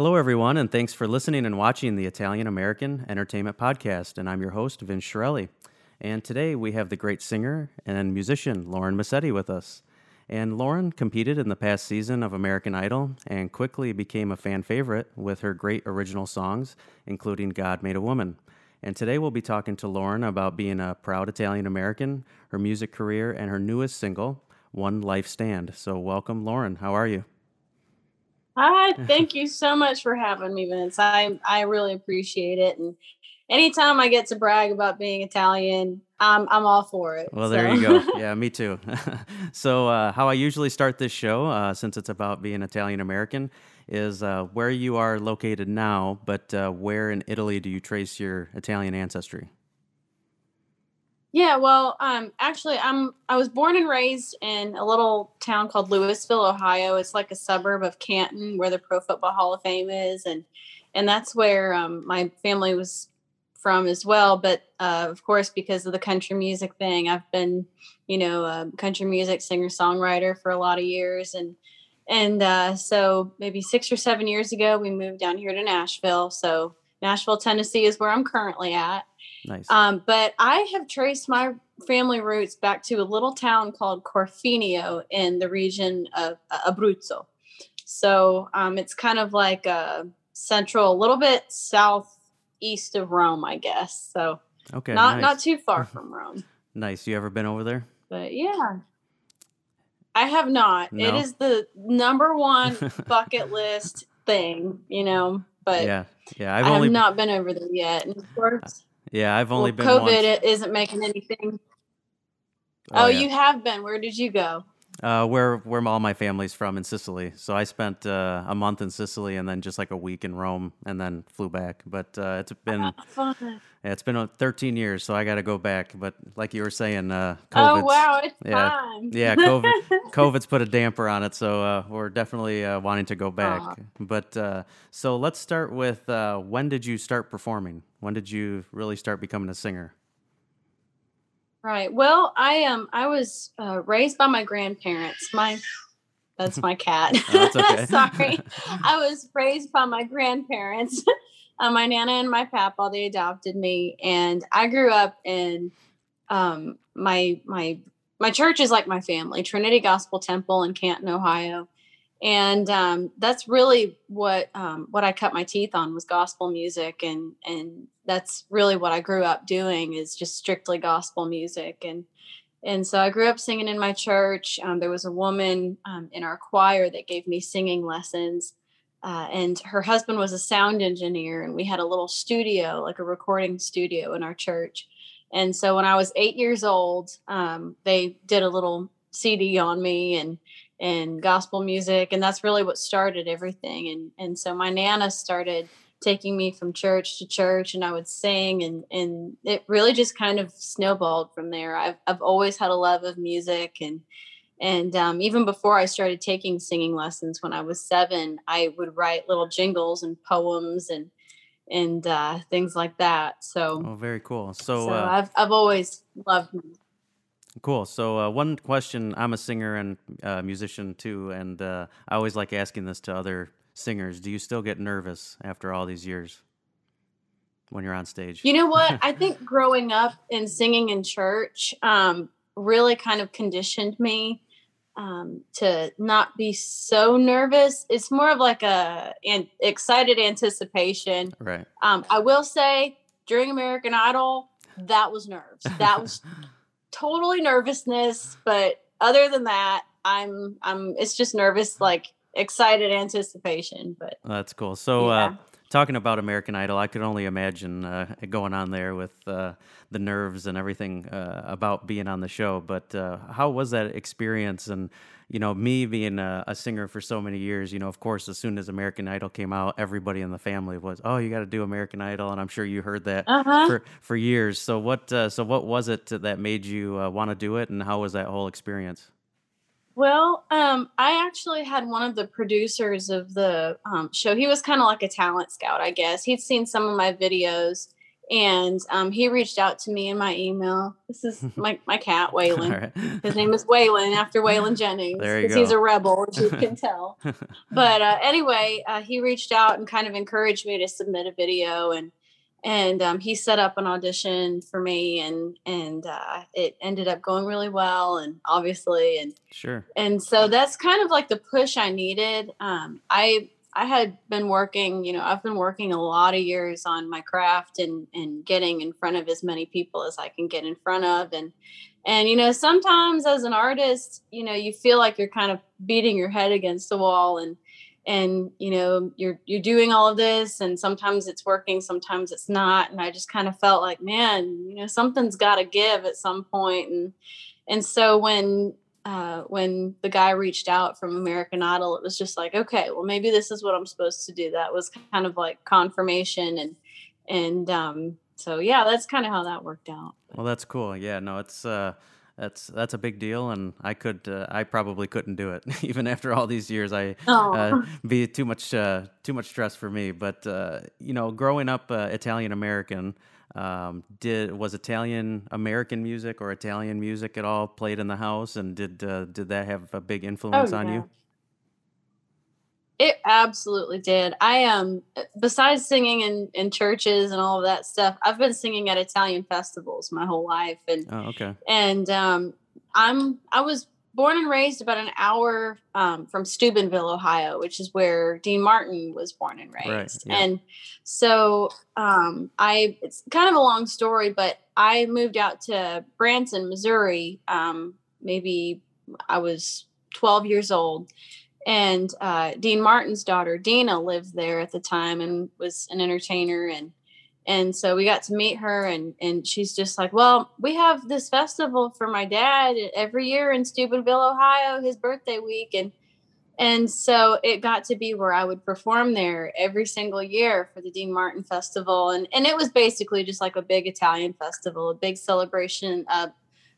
Hello, everyone, and thanks for listening and watching the Italian American Entertainment Podcast. And I'm your host, Vince Shirelli. And today we have the great singer and musician Lauren Mascitti with us. And Lauren competed in the past season of American Idol and quickly became a fan favorite with her great original songs, including God Made a Woman. And today we'll be talking to Lauren about being a proud Italian American, her music career, and her newest single, One Life Stand. So, welcome, Lauren. How are you? Hi, thank you so much for having me, Vince. I I really appreciate it, and anytime I get to brag about being Italian, I'm I'm all for it. Well, there you go. Yeah, me too. so, uh, how I usually start this show, uh, since it's about being Italian American, is uh, where you are located now, but uh, where in Italy do you trace your Italian ancestry? Yeah, well, um, actually, I'm I was born and raised in a little town called Louisville, Ohio. It's like a suburb of Canton, where the Pro Football Hall of Fame is, and and that's where um, my family was from as well. But uh, of course, because of the country music thing, I've been, you know, a country music singer songwriter for a lot of years, and and uh, so maybe six or seven years ago, we moved down here to Nashville. So Nashville, Tennessee is where I'm currently at. Nice. Um, but I have traced my family roots back to a little town called Corfinio in the region of uh, Abruzzo. So um, it's kind of like a central, a little bit southeast of Rome, I guess. So okay, not nice. not too far from Rome. nice. You ever been over there? But yeah, I have not. No? It is the number one bucket list thing, you know. But yeah, yeah, I've I only have not been over there yet. And of course, yeah, I've only well, been. COVID once. isn't making anything. Oh, oh yeah. you have been. Where did you go? Uh, where where all my family's from in Sicily. So I spent uh, a month in Sicily and then just like a week in Rome and then flew back. But uh, it's been oh, yeah, it's been 13 years, so I got to go back. But like you were saying, uh, oh wow, it's yeah, time. yeah, COVID, COVID's put a damper on it, so uh, we're definitely uh, wanting to go back. Aww. But uh, so let's start with when did you start performing? When did you really start becoming a singer? Right. Well, I am. Um, I was uh, raised by my grandparents. My that's my cat. oh, okay. Sorry, I was raised by my grandparents. uh, my nana and my papa they adopted me, and I grew up in um, my my my church is like my family, Trinity Gospel Temple in Canton, Ohio and um, that's really what um, what I cut my teeth on was gospel music, and and that's really what I grew up doing is just strictly gospel music, and and so I grew up singing in my church. Um, there was a woman um, in our choir that gave me singing lessons, uh, and her husband was a sound engineer, and we had a little studio, like a recording studio, in our church. And so when I was eight years old, um, they did a little CD on me and and gospel music and that's really what started everything and and so my nana started taking me from church to church and I would sing and and it really just kind of snowballed from there. I've I've always had a love of music and and um, even before I started taking singing lessons when I was seven, I would write little jingles and poems and and uh, things like that. So oh, very cool. So, so uh, I've I've always loved music. Cool. So, uh, one question I'm a singer and uh, musician too, and uh, I always like asking this to other singers. Do you still get nervous after all these years when you're on stage? You know what? I think growing up and singing in church um, really kind of conditioned me um, to not be so nervous. It's more of like a an excited anticipation. Right. Um, I will say during American Idol, that was nerves. That was totally nervousness, but other than that, I'm I'm it's just nervous, like excited anticipation. But that's cool. So uh, yeah. uh, talking about American Idol, I could only imagine uh, going on there with uh, the nerves and everything uh, about being on the show. But uh, how was that experience? And you know, me being a, a, singer for so many years, you know, of course, as soon as American Idol came out, everybody in the family was, "Oh, you got to do American Idol," and I'm sure you heard that uh-huh. for for years. So what? Uh, so what was it that made you uh, want to do it, and how was that whole experience? Well, um, I actually had one of the producers of the um, show. He was kind of like a talent scout, I guess. He'd seen some of my videos and um, he reached out to me in my email. This is my, my cat, Waylon. right. His name is Waylon after Waylon Jennings because he's a rebel, as you can tell. but uh, anyway, uh, he reached out and kind of encouraged me to submit a video, and and um, he set up an audition for me, and and uh, it ended up going really well, and obviously, and sure, and so that's kind of like the push I needed. Um, I I had been working, you know, I've been working a lot of years on my craft and and getting in front of as many people as I can get in front of and and you know, sometimes as an artist, you know, you feel like you're kind of beating your head against the wall and and you know, you're you're doing all of this and sometimes it's working, sometimes it's not and I just kind of felt like, man, you know, something's got to give at some point and and so when uh, when the guy reached out from American Idol, it was just like, okay, well, maybe this is what I'm supposed to do. That was kind of like confirmation, and and um, so yeah, that's kind of how that worked out. Well, that's cool. Yeah, no, it's uh, that's that's a big deal, and I could uh, I probably couldn't do it even after all these years. I uh, be too much uh, too much stress for me. But uh, you know, growing up uh, Italian American. Um, did was Italian American music or Italian music at all played in the house, and did uh, did that have a big oh, influence oh, on you? It absolutely did. I um besides singing in, in churches and all of that stuff, I've been singing at Italian festivals my whole life, and oh, okay. And um, I'm I was born and raised about an hour um, from Steubenville, Ohio, which is where Dean Martin was born and raised. Right, yeah. And so um, I, it's kind of a long story, but I moved out to Branson, Missouri. Um, maybe I was 12 years old. And uh, Dean Martin's daughter, Deana, lived there at the time and was an entertainer. And and so we got to meet her and and she's just like well we have this festival for my dad every year in steubenville ohio his birthday week and and so it got to be where i would perform there every single year for the dean martin festival and and it was basically just like a big italian festival a big celebration of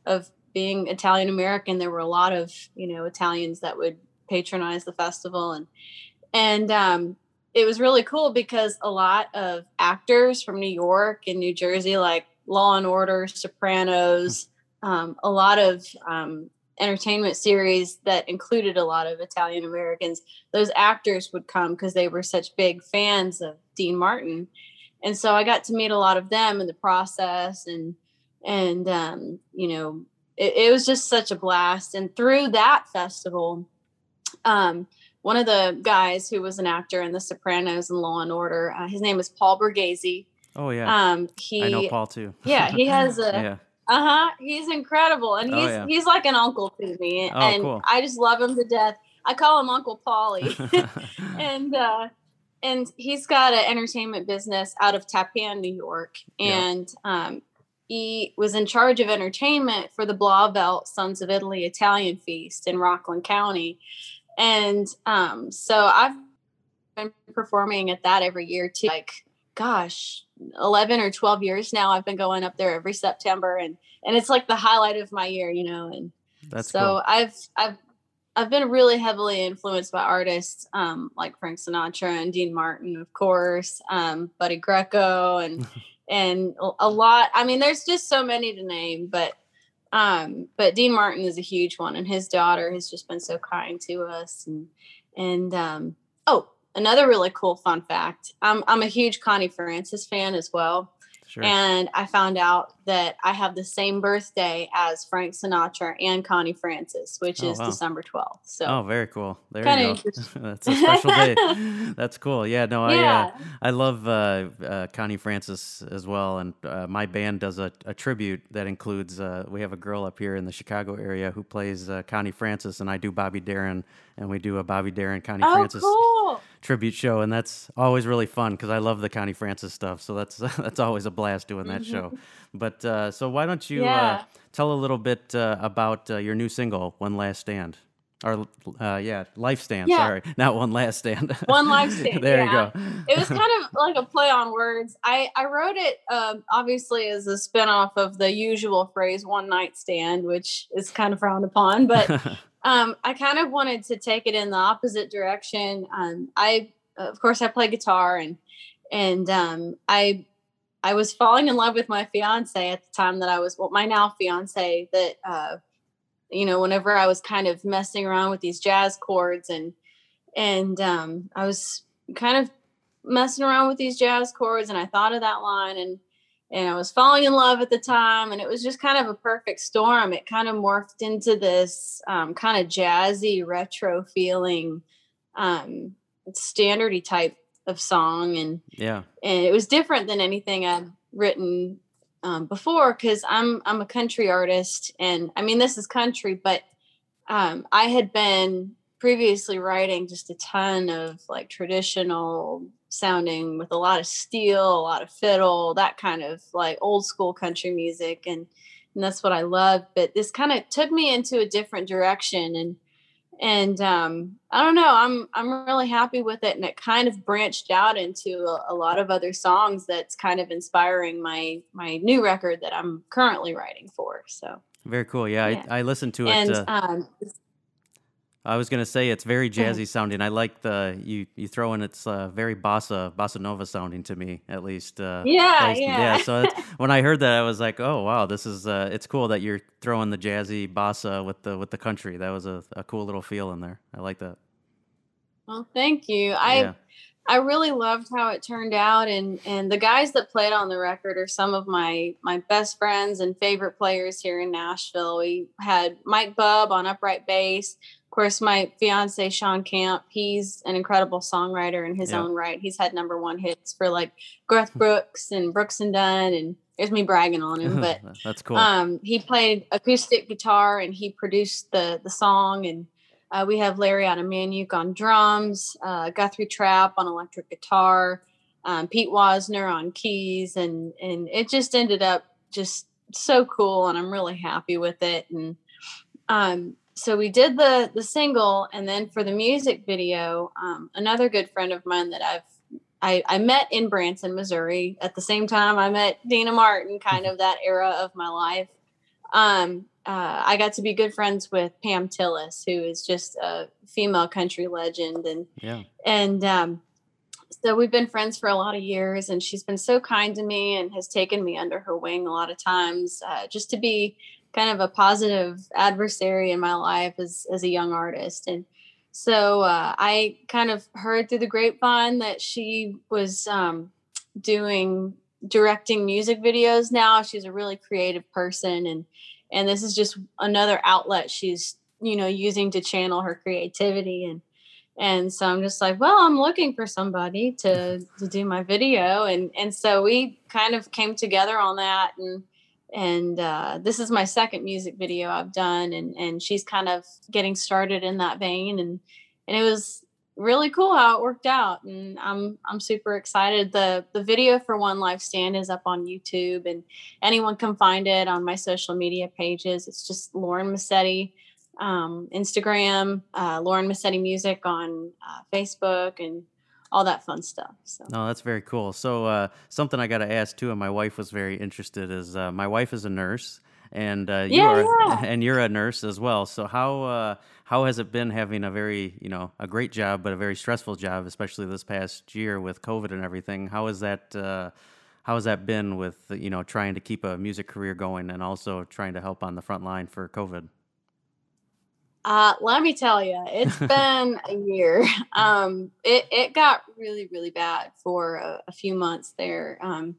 of being italian american there were a lot of you know italians that would patronize the festival and and um it was really cool because a lot of actors from New York and New Jersey, like Law and Order, Sopranos, um, a lot of um, entertainment series that included a lot of Italian Americans, those actors would come because they were such big fans of Dean Martin. And so I got to meet a lot of them in the process and and um, you know it, it was just such a blast and through that festival um, one of the guys who was an actor in The Sopranos and Law and Order. Uh, his name is Paul Borghese. Oh yeah. Um, he. I know Paul too. yeah, he has a. yeah. Uh huh. He's incredible, and oh, he's yeah. he's like an uncle to me, oh, and cool. I just love him to death. I call him Uncle Paulie, and uh, and he's got an entertainment business out of Tappan, New York, and yeah. um, he was in charge of entertainment for the Blauvelt Sons of Italy Italian Feast in Rockland County. And um, so I've been performing at that every year too. Like, gosh, 11 or 12 years now, I've been going up there every September and, and it's like the highlight of my year, you know? And that's so cool. I've, I've, I've been really heavily influenced by artists um, like Frank Sinatra and Dean Martin, of course, um, Buddy Greco, and and a lot. I mean, there's just so many to name, but um, but Dean Martin is a huge one, and his daughter has just been so kind to us. And and um, oh, another really cool fun fact: I'm I'm a huge Connie Francis fan as well. Sure. And I found out that I have the same birthday as Frank Sinatra and Connie Francis, which oh, is wow. December 12th. So Oh, very cool. There you go. That's a special day. That's cool. Yeah, no, yeah. I uh, I love uh, uh, Connie Francis as well and uh, my band does a, a tribute that includes uh, we have a girl up here in the Chicago area who plays uh, Connie Francis and I do Bobby Darin and we do a Bobby Darin Connie oh, Francis cool. Tribute show, and that's always really fun because I love the Connie Francis stuff. So that's that's always a blast doing that mm-hmm. show. But uh, so why don't you uh, yeah. uh, tell a little bit uh, about uh, your new single, "One Last Stand"? Or uh, yeah, life stand. Yeah. Sorry, not one last stand. one life stand. there yeah. you go. it was kind of like a play on words. I I wrote it um, obviously as a spinoff of the usual phrase "one night stand," which is kind of frowned upon, but um, I kind of wanted to take it in the opposite direction. Um, I, of course, I play guitar and and um, I I was falling in love with my fiance at the time that I was well, my now fiance that uh, you know whenever I was kind of messing around with these jazz chords and and um, I was kind of messing around with these jazz chords and I thought of that line and and I was falling in love at the time and it was just kind of a perfect storm. It kind of morphed into this um, kind of jazzy retro feeling um, standardy type of song and yeah and it was different than anything I'd written um, before because I'm I'm a country artist and I mean this is country but um, I had been previously writing just a ton of like traditional sounding with a lot of steel, a lot of fiddle, that kind of like old school country music and and that's what I love but this kind of took me into a different direction and and um, I don't know. I'm I'm really happy with it, and it kind of branched out into a, a, lot of other songs. That's kind of inspiring my my new record that I'm currently writing for. So very cool. Yeah, yeah. I, I listened to it. And uh, um, I was gonna say it's very jazzy sounding. I like the you you throw in it's uh, very bossa bossa nova sounding to me at least. Uh, yeah, yeah, yeah. So when I heard that, I was like, oh wow, this is uh, it's cool that you're throwing the jazzy bossa with the with the country. That was a, a cool little feel in there. I like that. Well, thank you. I yeah. I really loved how it turned out, and and the guys that played on the record are some of my my best friends and favorite players here in Nashville. We had Mike Bub on upright bass course, my fiance Shawn Camp, he's an incredible songwriter in his yeah. own right. He's had number one hits for like Garth Brooks and Brooks and Dunn, and there's me bragging on him, but that's cool. Um, he played acoustic guitar and he produced the the song, and uh, we have Larry Manuk on drums, uh, Guthrie Trapp on electric guitar, um, Pete Wasner on keys, and and it just ended up just so cool, and I'm really happy with it, and um, so we did the the single and then for the music video um, another good friend of mine that i've I, I met in branson missouri. At the same time i met deana martin kind of that era of my life. Um, uh, i got to be good friends with pam tillis who is just a female country legend and yeah. and um, so we've been friends for a lot of years and she's been so kind to me and has taken me under her wing a lot of times uh, just to be kind of a positive adversary in my life as as a young artist. And so uh, i kind of heard through the grapevine that she was um, doing directing music videos now. She's a really creative person and and this is just another outlet she's you know using to channel her creativity. And and so i'm just like well i'm looking for somebody to to do my video. And and so we kind of came together on that and and uh, this is my second music video I've done, and and she's kind of getting started in that vein, and and it was really cool how it worked out, and I'm I'm super excited. the The video for One Life Stand is up on YouTube, and anyone can find it on my social media pages. It's just Lauren Mascitti, um, Instagram, uh, Lauren Mascitti Music on uh, Facebook, and all that fun stuff. So. No, that's very cool. So uh, something I got to ask too, and my wife was very interested. Is uh, my wife is a nurse, and uh, you yeah, are, yeah. and you're a nurse as well. So how uh, how has it been having a very you know a great job, but a very stressful job, especially this past year with COVID and everything? How has that uh, how has that been with you know trying to keep a music career going and also trying to help on the front line for COVID? Uh, let me tell you, it's been a year. Um, it, it got really, really bad for a, a few months there. Um,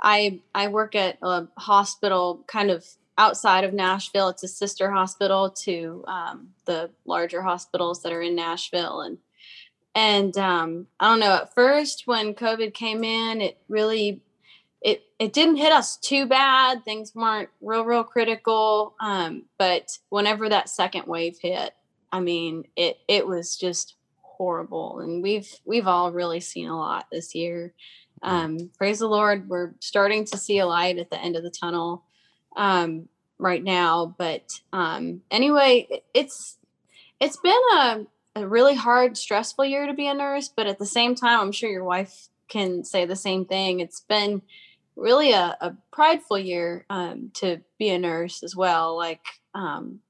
I I work at a hospital kind of outside of Nashville. It's a sister hospital to um, the larger hospitals that are in Nashville, and and um, I don't know. At first, when COVID came in, it really it it didn't hit us too bad. Things weren't real real critical. Um, but whenever that second wave hit, I mean, it it was just horrible, and we've we've all really seen a lot this year. Um, praise the Lord, we're starting to see a light at the end of the tunnel um, right now. But um, anyway, it, it's it's been a, a really hard, stressful year to be a nurse. But at the same time, I'm sure your wife can say the same thing. It's been really a, a prideful year um, to be a nurse as well. Like, um,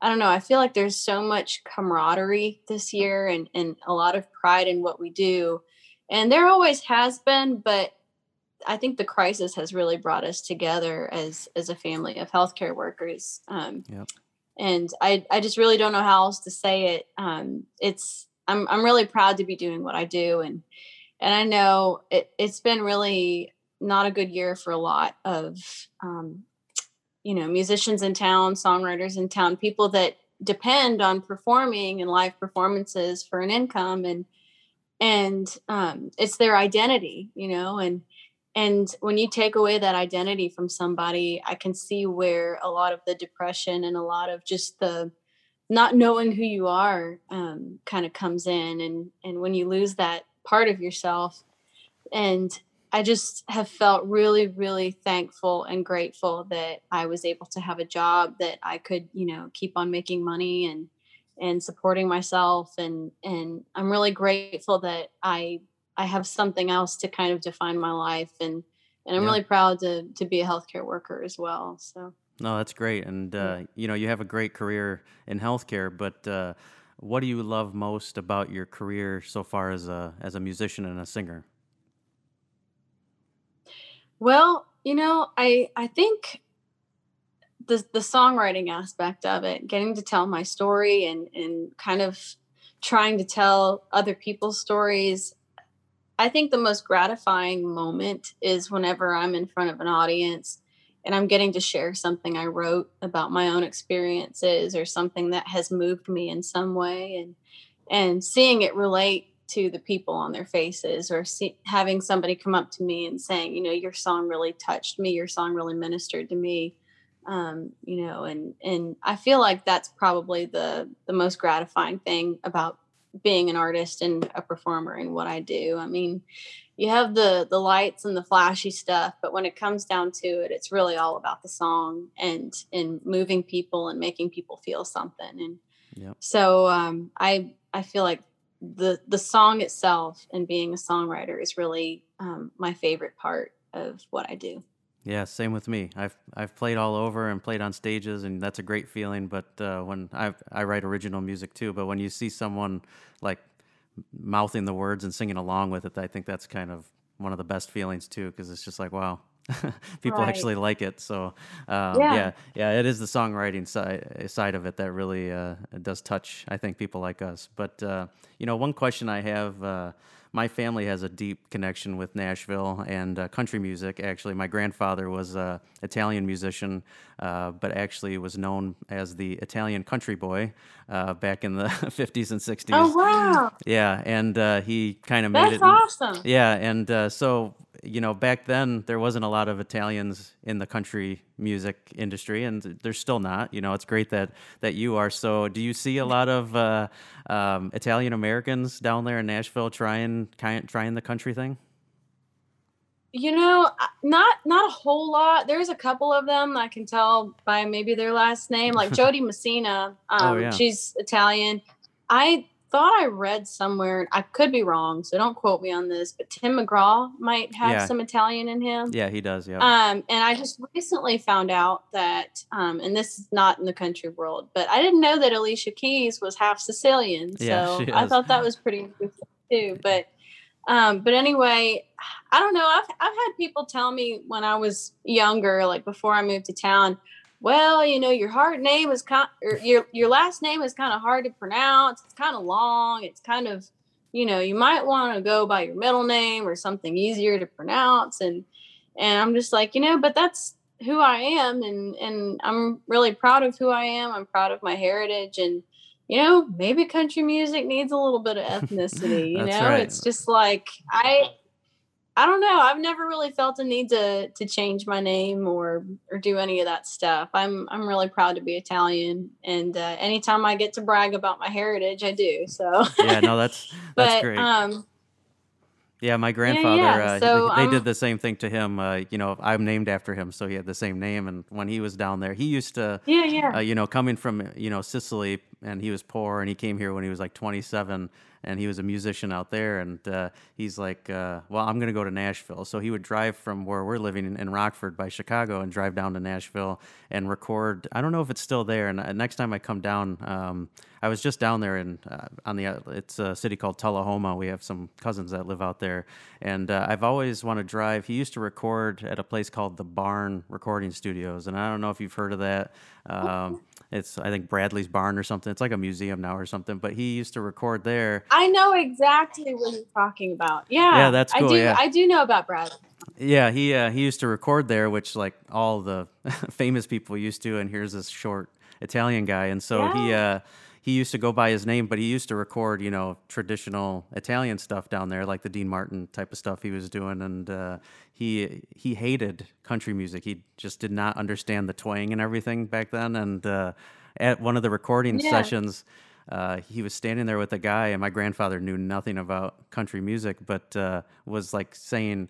I don't know, I feel like there's so much camaraderie this year and, and a lot of pride in what we do. And there always has been, but I think the crisis has really brought us together as as a family of healthcare workers. Um, Yep. And I I just really don't know how else to say it. Um, it's I'm I'm really proud to be doing what I do, and and I know it it's been really not a good year for a lot of um, you know musicians in town, songwriters in town, people that depend on performing and live performances for an income and and um, it's their identity you know and and when you take away that identity from somebody i can see where a lot of the depression and a lot of just the not knowing who you are um, kind of comes in and and when you lose that part of yourself and i just have felt really really thankful and grateful that i was able to have a job that i could you know keep on making money and and supporting myself and and i'm really grateful that i i have something else to kind of define my life and and i'm Yeah. really proud to to be a healthcare worker as well so No, that's great. And, uh, you know, you have a great career in healthcare, but uh, what do you love most about your career so far as a, as a musician and a singer? Well you know i i think the the songwriting aspect of it getting to tell my story and and kind of trying to tell other people's stories i think the most gratifying moment is whenever i'm in front of an audience and i'm getting to share something i wrote about my own experiences or something that has moved me in some way and and seeing it relate to the people on their faces or see, having somebody come up to me and saying you know your song really touched me. Your song really ministered to me. Um, you know and and i feel like that's probably the the most gratifying thing about being an artist and a performer and what i do. I mean you have the the lights and the flashy stuff but when it comes down to it it's really all about the song and and moving people and making people feel something. And Yep. so um, I I feel like the the song itself and being a songwriter is really um, my favorite part of what I do. Yeah, same with me. I've I've played all over and played on stages, and that's a great feeling. But uh, when I I write original music too, but when you see someone like mouthing the words and singing along with it, I think that's kind of one of the best feelings too, because it's just like wow, people Right. actually like it. So um, Yeah. yeah, yeah, it is the songwriting side side of it that really uh, does touch. I think people like us. But uh, you know, one question I have. Uh, my family has a deep connection with Nashville and uh, country music. Actually, my grandfather was a Italian musician, uh, but actually was known as the Italian country boy uh, back in the 50s and 60s. Oh wow, Yeah, and uh, he kind of made that's it. awesome! Yeah, and uh, so you know, back then there wasn't a lot of Italians in the country music industry, and there's still not. You know, it's great that that you are. So, do you see a lot of uh, um, Italian Americans down there in Nashville trying trying the country thing? You know, not not a whole lot. There's a couple of them I can tell by maybe their last name, like Jo Dee Messina. Um, Oh, yeah. she's Italian. I thought I read somewhere. I could be wrong, so don't quote me on this. But Tim McGraw might have Yeah. some Italian in him. Yeah, he does. Yeah. Um, and I just recently found out that, um, and this is not in the country world, but I didn't know that Alicia Keys was half Sicilian. So Yeah, she I thought that was pretty interesting too. But, um, but anyway, I don't know. I've, I've had people tell me when I was younger, like before I moved to town, well, you know, your hard name is kind, or your your last name is kind of hard to pronounce. It's kind of long. It's kind of, you know, you might want to go by your middle name or something easier to pronounce. And and I'm just like, you know, but that's who I am, and and I'm really proud of who I am. I'm proud of my heritage, and you know, maybe country music needs a little bit of ethnicity. You know, right. it's just like I. I don't know. I've never really felt a need to to change my name or or do any of that stuff. I'm I'm really proud to be Italian, and uh, anytime I get to brag about my heritage, I do. So, yeah, no, that's that's but great. um, Yeah, my grandfather, yeah, uh, so they I'm- did the same thing to him. Uh, you know, I'm named after him, so he had the same name. And when he was down there, he used to, yeah, yeah, uh, you know, coming from, you know, Sicily and he was poor, and he came here when he was like 27, and he was a musician out there. And uh, he's like, uh, "Well, I'm going to go to Nashville." So he would drive from where we're living in, in, Rockford by Chicago and drive down to Nashville and record. I don't know if it's still there. And uh, next time I come down, um, I was just down there in uh, on the it's a city called Tullahoma. We have some cousins that live out there, and uh, I've always wanted to drive. He used to record at a place called the Barn Recording Studios, and I don't know if you've heard of that. Um, it's I think Bradley's Barn or something. It's like a museum now or something. But he used to record there. I know exactly what you're talking about. Yeah, yeah, that's cool. I do. Yeah. I do know about Bradley. Yeah, he uh, he used to record there, which like all the famous people used to. And here's this short Italian guy, and so yeah. he. Uh, he used to go by his name, but he used to record, you know, traditional Italian stuff down there, like the Dean Martin type of stuff he was doing. And uh, he he hated country music. He just did not understand the twang and everything back then. And uh, at one of the recording yeah. sessions, uh, he was standing there with a guy, and my grandfather knew nothing about country music, but uh, was like saying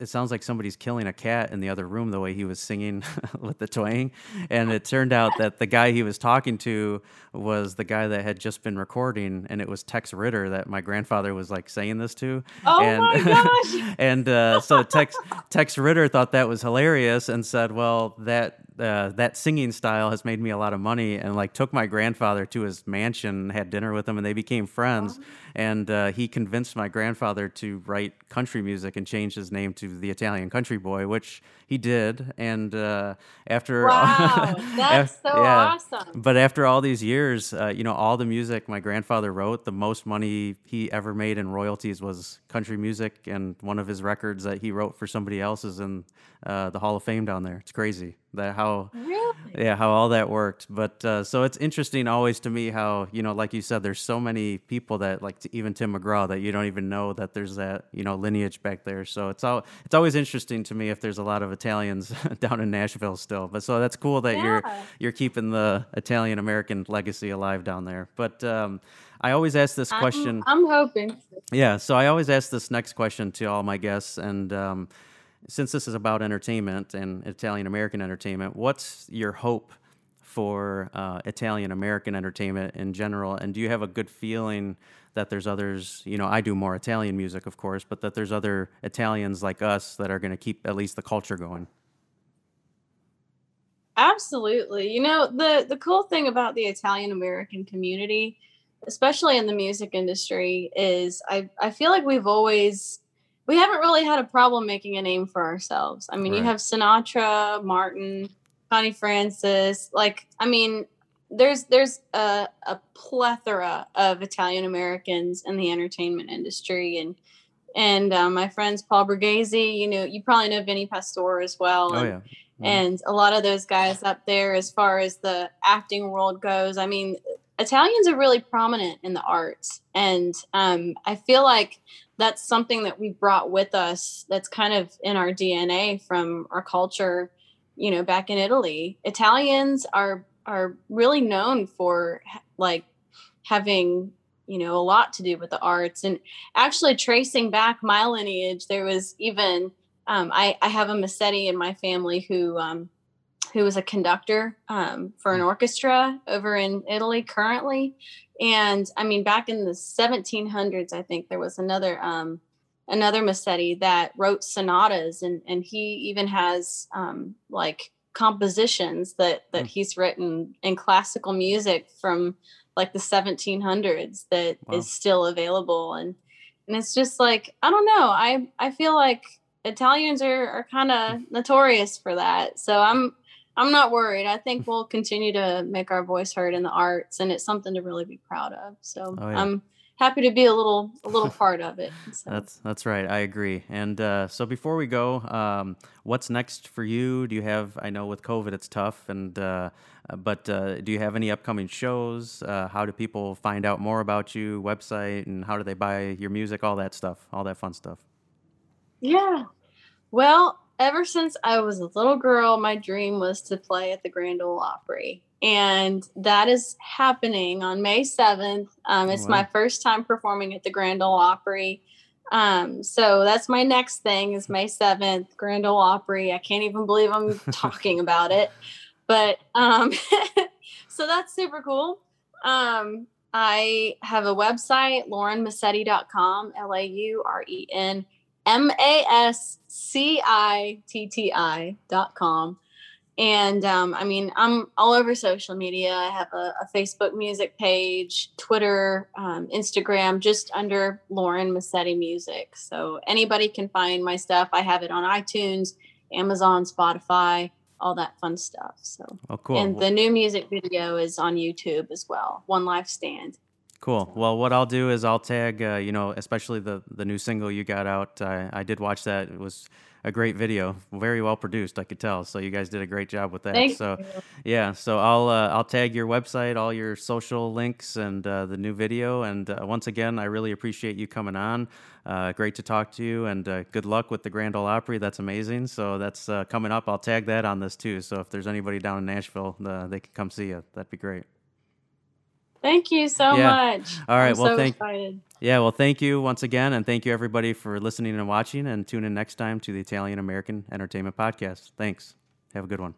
it sounds like somebody's killing a cat in the other room the way he was singing with the twang. And it turned out that the guy he was talking to was the guy that had just been recording and it was tex ritter that my grandfather was like saying this to. Oh and, my gosh! and uh, so tex tex ritter thought that was hilarious and said well that uh, that singing style has made me a lot of money and like took my grandfather to his mansion had dinner with him and they became friends. Oh. and uh, he convinced my grandfather to write country music and change his name to the italian country boy which he did. And uh, after wow. That's so yeah, awesome. But after all these years uh, you know all the music my grandfather wrote the most money he ever made in royalties was country music. And one of his records that he wrote for somebody else is in uh, the hall of fame down there. It's crazy that how really? yeah how all that worked but uh, so it's interesting always to me how you know like you said there's so many people that like even tim mcgraw that you don't even know that there's that you know lineage back there so it's all it's always interesting to me if there's a lot of italians down in nashville still but so that's cool that yeah. you're you're keeping the italian american legacy alive down there but um, I always ask this question. I'm, I'm, hoping. Yeah, so I always ask this next question to all my guests, and um, since this is about entertainment and Italian American entertainment, what's your hope for uh, Italian American entertainment in general? And do you have a good feeling that there's others? You know, I do more Italian music, of course, but that there's other Italians like us that are going to keep at least the culture going. Absolutely. You know, the the cool thing about the Italian American community, especially in the music industry, is I I feel like we've always we haven't really had a problem making a name for ourselves. I mean, right. you have Sinatra, Martin, Connie Francis. Like, I mean, there's there's a, a plethora of Italian Americans in the entertainment industry, and and um, my friends Paul Borghese. You know, you probably know Vinnie Pastore as well. Oh and, yeah. Mm-hmm. And a lot of those guys up there, as far as the acting world goes, I mean, Italians are really prominent in the arts, and um, I feel like that's something that we brought with us that's kind of in our DNA from our culture, you know, back in Italy. Italians are are really known for like having you know a lot to do with the arts and actually tracing back my lineage there was even um, I, I have a Mascitti in my family who um, who was a conductor um, for an hmm. orchestra over in Italy currently and I mean, back in the 1700s, I think there was another um, another Mascitti that wrote sonatas, and and he even has um, like compositions that that mm. he's written in classical music from like the 1700s that wow. is still available, and and it's just like I don't know. I I feel like Italians are are kind of hmm. notorious for that, so I'm I'm not worried. I think we'll continue to make our voice heard in the arts, and it's something to really be proud of. So oh, yeah. I'm happy to be a little a little part of it. So. That's that's right. I agree. And uh, so before we go, um, what's next for you? Do you have? I know with COVID it's tough, and uh, but uh, do you have any upcoming shows? Uh, how do people find out more about you? Website and how do they buy your music? All that stuff. All that fun stuff. Yeah. Well, ever since I was a little girl, my dream was to play at the Grand Ole Opry. And that is happening on May 7th. Um, it's wow. my first time performing at the Grand Ole Opry. Um, so that's my next thing is May 7th, Grand Ole Opry. I can't even believe I'm talking about it. But um, so that's super cool. Um, I have a website, laurenmascitti.com, L A U R E N M A S C I T T com. And um, I mean, I'm all over social media. I have a, a Facebook music page, Twitter, um, Instagram, just under Lauren Mascitti Music. So anybody can find my stuff. I have it on iTunes, Amazon, Spotify, all that fun stuff. So, oh, cool. And the new music video is on YouTube as well. One Life Stand. Cool. Well, what I'll do is I'll tag, uh, you know, especially the the new single you got out. I, I did watch that. It was a great video, very well produced. I could tell. So you guys did a great job with that. Thank so you. yeah, so I'll uh, I'll tag your website, all your social links, and uh, the new video. And uh, once again, I really appreciate you coming on. Uh, great to talk to you, and uh, good luck with the Grand Ole Opry. That's amazing. So that's uh, coming up. I'll tag that on this too. So if there's anybody down in Nashville, they can come see you. That'd be great. Thank you so Yeah. much. All right, I'm well, so thank- excited. Yeah, well, thank you once again, and thank you everybody for listening and watching. And tune in next time to the Italian American Entertainment Podcast. Thanks. Have a good one.